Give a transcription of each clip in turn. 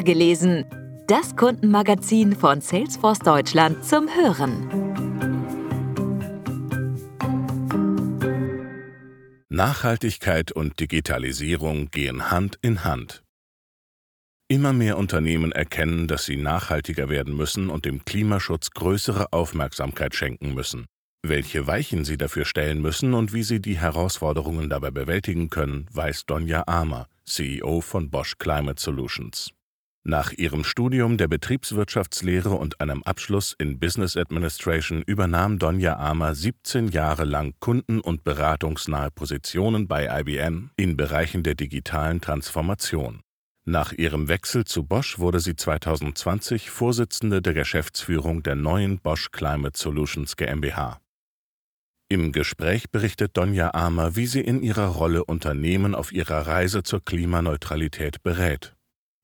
gelesen. Das Kundenmagazin von Salesforce Deutschland zum Hören. Nachhaltigkeit und Digitalisierung gehen Hand in Hand. Immer mehr Unternehmen erkennen, dass sie nachhaltiger werden müssen und dem Klimaschutz größere Aufmerksamkeit schenken müssen. Welche Weichen sie dafür stellen müssen und wie sie die Herausforderungen dabei bewältigen können, weiß Donja Armer, CEO von Bosch Climate Solutions. Nach ihrem Studium der Betriebswirtschaftslehre und einem Abschluss in Business Administration übernahm Donja Armer 17 Jahre lang kunden- und beratungsnahe Positionen bei IBM in Bereichen der digitalen Transformation. Nach ihrem Wechsel zu Bosch wurde sie 2020 Vorsitzende der Geschäftsführung der neuen Bosch Climate Solutions GmbH. Im Gespräch berichtet Donja Armer, wie sie in ihrer Rolle Unternehmen auf ihrer Reise zur Klimaneutralität berät.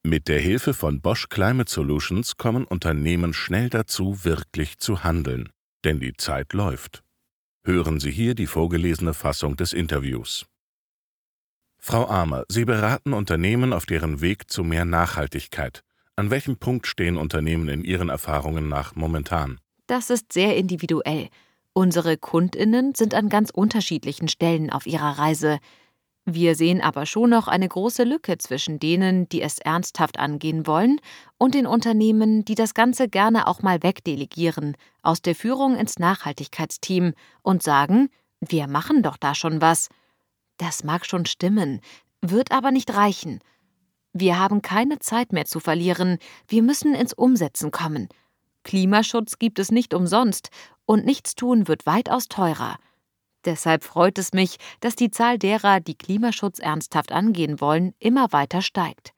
Mit der Hilfe von Bosch Climate Solutions kommen Unternehmen schnell dazu, wirklich zu handeln, denn die Zeit läuft. Hören Sie hier die vorgelesene Fassung des Interviews. Frau Armer, Sie beraten Unternehmen auf deren Weg zu mehr Nachhaltigkeit. An welchem Punkt stehen Unternehmen in Ihren Erfahrungen nach momentan? Das ist sehr individuell. Unsere Kundinnen sind an ganz unterschiedlichen Stellen auf ihrer Reise. Wir sehen aber schon noch eine große Lücke zwischen denen, die es ernsthaft angehen wollen, und den Unternehmen, die das Ganze gerne auch mal wegdelegieren, aus der Führung ins Nachhaltigkeitsteam und sagen, wir machen doch da schon was. Das mag schon stimmen, wird aber nicht reichen. Wir haben keine Zeit mehr zu verlieren, wir müssen ins Umsetzen kommen. Klimaschutz gibt es nicht umsonst, und Nichtstun wird weitaus teurer. Deshalb freut es mich, dass die Zahl derer, die Klimaschutz ernsthaft angehen wollen, immer weiter steigt.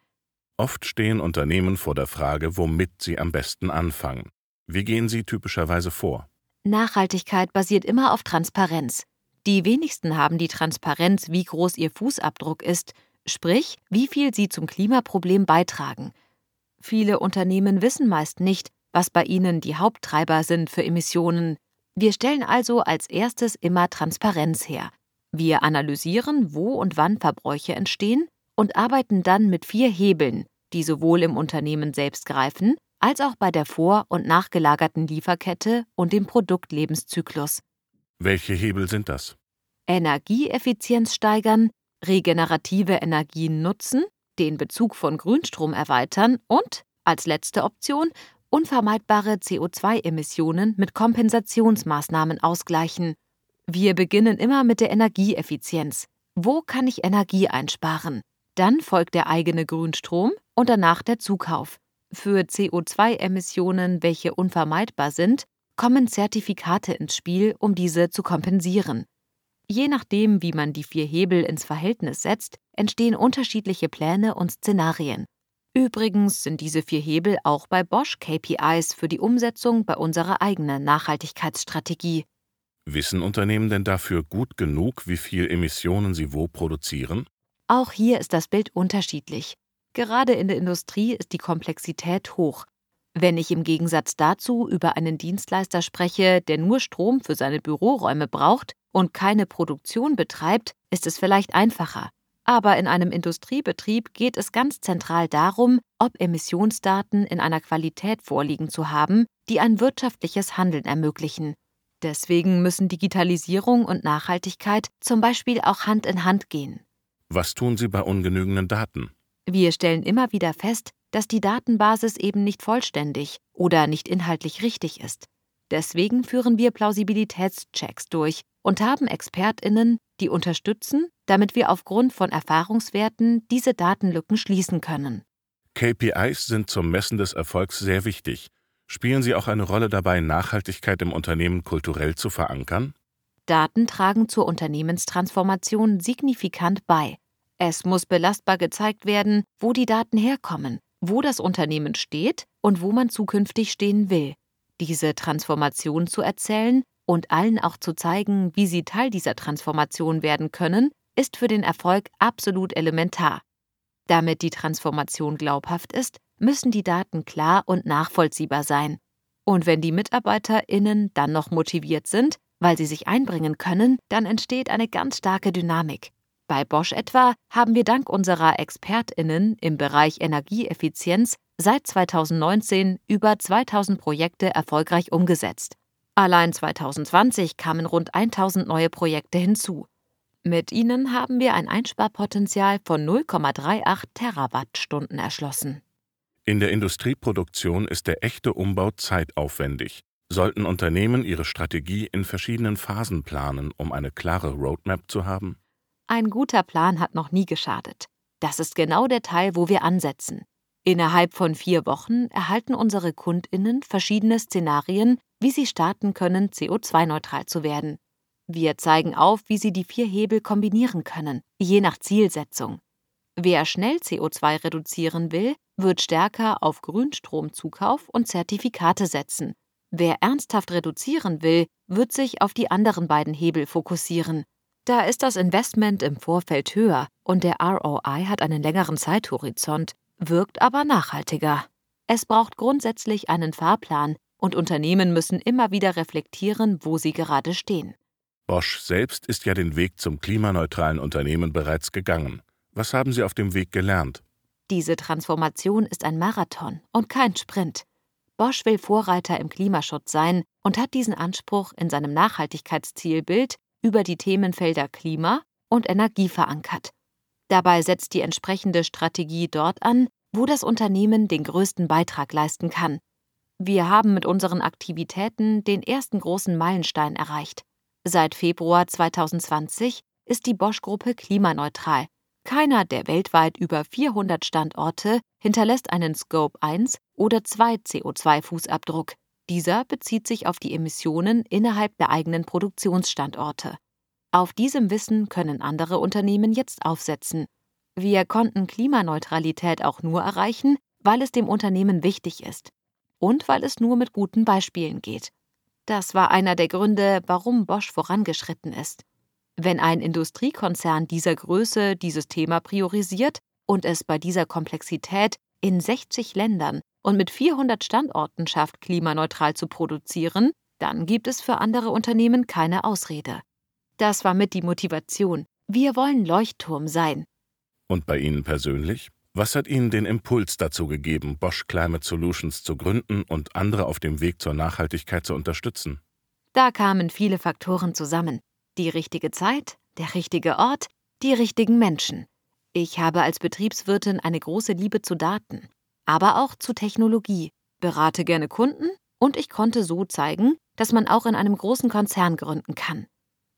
Oft stehen Unternehmen vor der Frage, womit sie am besten anfangen. Wie gehen Sie typischerweise vor? Nachhaltigkeit basiert immer auf Transparenz. Die wenigsten haben die Transparenz, wie groß ihr Fußabdruck ist, sprich, wie viel sie zum Klimaproblem beitragen. Viele Unternehmen wissen meist nicht, was bei ihnen die Haupttreiber sind für Emissionen. Wir stellen also als erstes immer Transparenz her. Wir analysieren, wo und wann Verbräuche entstehen und arbeiten dann mit vier Hebeln, die sowohl im Unternehmen selbst greifen, als auch bei der vor- und nachgelagerten Lieferkette und dem Produktlebenszyklus. Welche Hebel sind das? Energieeffizienz steigern, regenerative Energien nutzen, den Bezug von Grünstrom erweitern und, als letzte Option, unvermeidbare CO2-Emissionen mit Kompensationsmaßnahmen ausgleichen. Wir beginnen immer mit der Energieeffizienz. Wo kann ich Energie einsparen? Dann folgt der eigene Grünstrom und danach der Zukauf. Für CO2-Emissionen, welche unvermeidbar sind, kommen Zertifikate ins Spiel, um diese zu kompensieren. Je nachdem, wie man die vier Hebel ins Verhältnis setzt, entstehen unterschiedliche Pläne und Szenarien. Übrigens sind diese vier Hebel auch bei Bosch KPIs für die Umsetzung bei unserer eigenen Nachhaltigkeitsstrategie. Wissen Unternehmen denn dafür gut genug, wie viel Emissionen sie wo produzieren? Auch hier ist das Bild unterschiedlich. Gerade in der Industrie ist die Komplexität hoch. Wenn ich im Gegensatz dazu über einen Dienstleister spreche, der nur Strom für seine Büroräume braucht und keine Produktion betreibt, ist es vielleicht einfacher. Aber in einem Industriebetrieb geht es ganz zentral darum, ob Emissionsdaten in einer Qualität vorliegen zu haben, die ein wirtschaftliches Handeln ermöglichen. Deswegen müssen Digitalisierung und Nachhaltigkeit zum Beispiel auch Hand in Hand gehen. Was tun Sie bei ungenügenden Daten? Wir stellen immer wieder fest, dass die Datenbasis eben nicht vollständig oder nicht inhaltlich richtig ist. Deswegen führen wir Plausibilitätschecks durch und haben Expertinnen, die unterstützen, damit wir aufgrund von Erfahrungswerten diese Datenlücken schließen können. KPIs sind zum Messen des Erfolgs sehr wichtig. Spielen sie auch eine Rolle dabei, Nachhaltigkeit im Unternehmen kulturell zu verankern? Daten tragen zur Unternehmenstransformation signifikant bei. Es muss belastbar gezeigt werden, wo die Daten herkommen, wo das Unternehmen steht und wo man zukünftig stehen will. Diese Transformation zu erzählen und allen auch zu zeigen, wie sie Teil dieser Transformation werden können, ist für den Erfolg absolut elementar. Damit die Transformation glaubhaft ist, müssen die Daten klar und nachvollziehbar sein. Und wenn die MitarbeiterInnen dann noch motiviert sind, weil sie sich einbringen können, dann entsteht eine ganz starke Dynamik. Bei Bosch etwa haben wir dank unserer ExpertInnen im Bereich Energieeffizienz seit 2019 über 2000 Projekte erfolgreich umgesetzt. Allein 2020 kamen rund 1000 neue Projekte hinzu. Mit ihnen haben wir ein Einsparpotenzial von 0,38 Terawattstunden erschlossen. In der Industrieproduktion ist der echte Umbau zeitaufwendig. Sollten Unternehmen ihre Strategie in verschiedenen Phasen planen, um eine klare Roadmap zu haben? Ein guter Plan hat noch nie geschadet. Das ist genau der Teil, wo wir ansetzen. Innerhalb von vier Wochen erhalten unsere Kundinnen verschiedene Szenarien, wie sie starten können, CO2-neutral zu werden. Wir zeigen auf, wie sie die vier Hebel kombinieren können, je nach Zielsetzung. Wer schnell CO2 reduzieren will, wird stärker auf Grünstromzukauf und Zertifikate setzen. Wer ernsthaft reduzieren will, wird sich auf die anderen beiden Hebel fokussieren. Da ist das Investment im Vorfeld höher und der ROI hat einen längeren Zeithorizont, wirkt aber nachhaltiger. Es braucht grundsätzlich einen Fahrplan und Unternehmen müssen immer wieder reflektieren, wo sie gerade stehen. Bosch selbst ist ja den Weg zum klimaneutralen Unternehmen bereits gegangen. Was haben Sie auf dem Weg gelernt? Diese Transformation ist ein Marathon und kein Sprint. Bosch will Vorreiter im Klimaschutz sein und hat diesen Anspruch in seinem Nachhaltigkeitszielbild über die Themenfelder Klima und Energie verankert. Dabei setzt die entsprechende Strategie dort an, wo das Unternehmen den größten Beitrag leisten kann. Wir haben mit unseren Aktivitäten den ersten großen Meilenstein erreicht. Seit Februar 2020 ist die Bosch-Gruppe klimaneutral. Keiner der weltweit über 400 Standorte hinterlässt einen Scope 1 oder 2 CO2-Fußabdruck. Dieser bezieht sich auf die Emissionen innerhalb der eigenen Produktionsstandorte. Auf diesem Wissen können andere Unternehmen jetzt aufsetzen. Wir konnten Klimaneutralität auch nur erreichen, weil es dem Unternehmen wichtig ist und weil es nur mit guten Beispielen geht. Das war einer der Gründe, warum Bosch vorangeschritten ist. Wenn ein Industriekonzern dieser Größe dieses Thema priorisiert und es bei dieser Komplexität in 60 Ländern und mit 400 Standorten schafft, klimaneutral zu produzieren, dann gibt es für andere Unternehmen keine Ausrede. Das war mit die Motivation. Wir wollen Leuchtturm sein. Und bei Ihnen persönlich? Was hat Ihnen den Impuls dazu gegeben, Bosch Climate Solutions zu gründen und andere auf dem Weg zur Nachhaltigkeit zu unterstützen? Da kamen viele Faktoren zusammen. Die richtige Zeit, der richtige Ort, die richtigen Menschen. Ich habe als Betriebswirtin eine große Liebe zu Daten, aber auch zu Technologie, berate gerne Kunden und ich konnte so zeigen, dass man auch in einem großen Konzern gründen kann.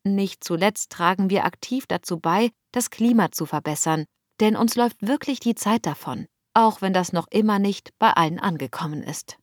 Nicht zuletzt tragen wir aktiv dazu bei, das Klima zu verbessern denn uns läuft wirklich die Zeit davon, auch wenn das noch immer nicht bei allen angekommen ist.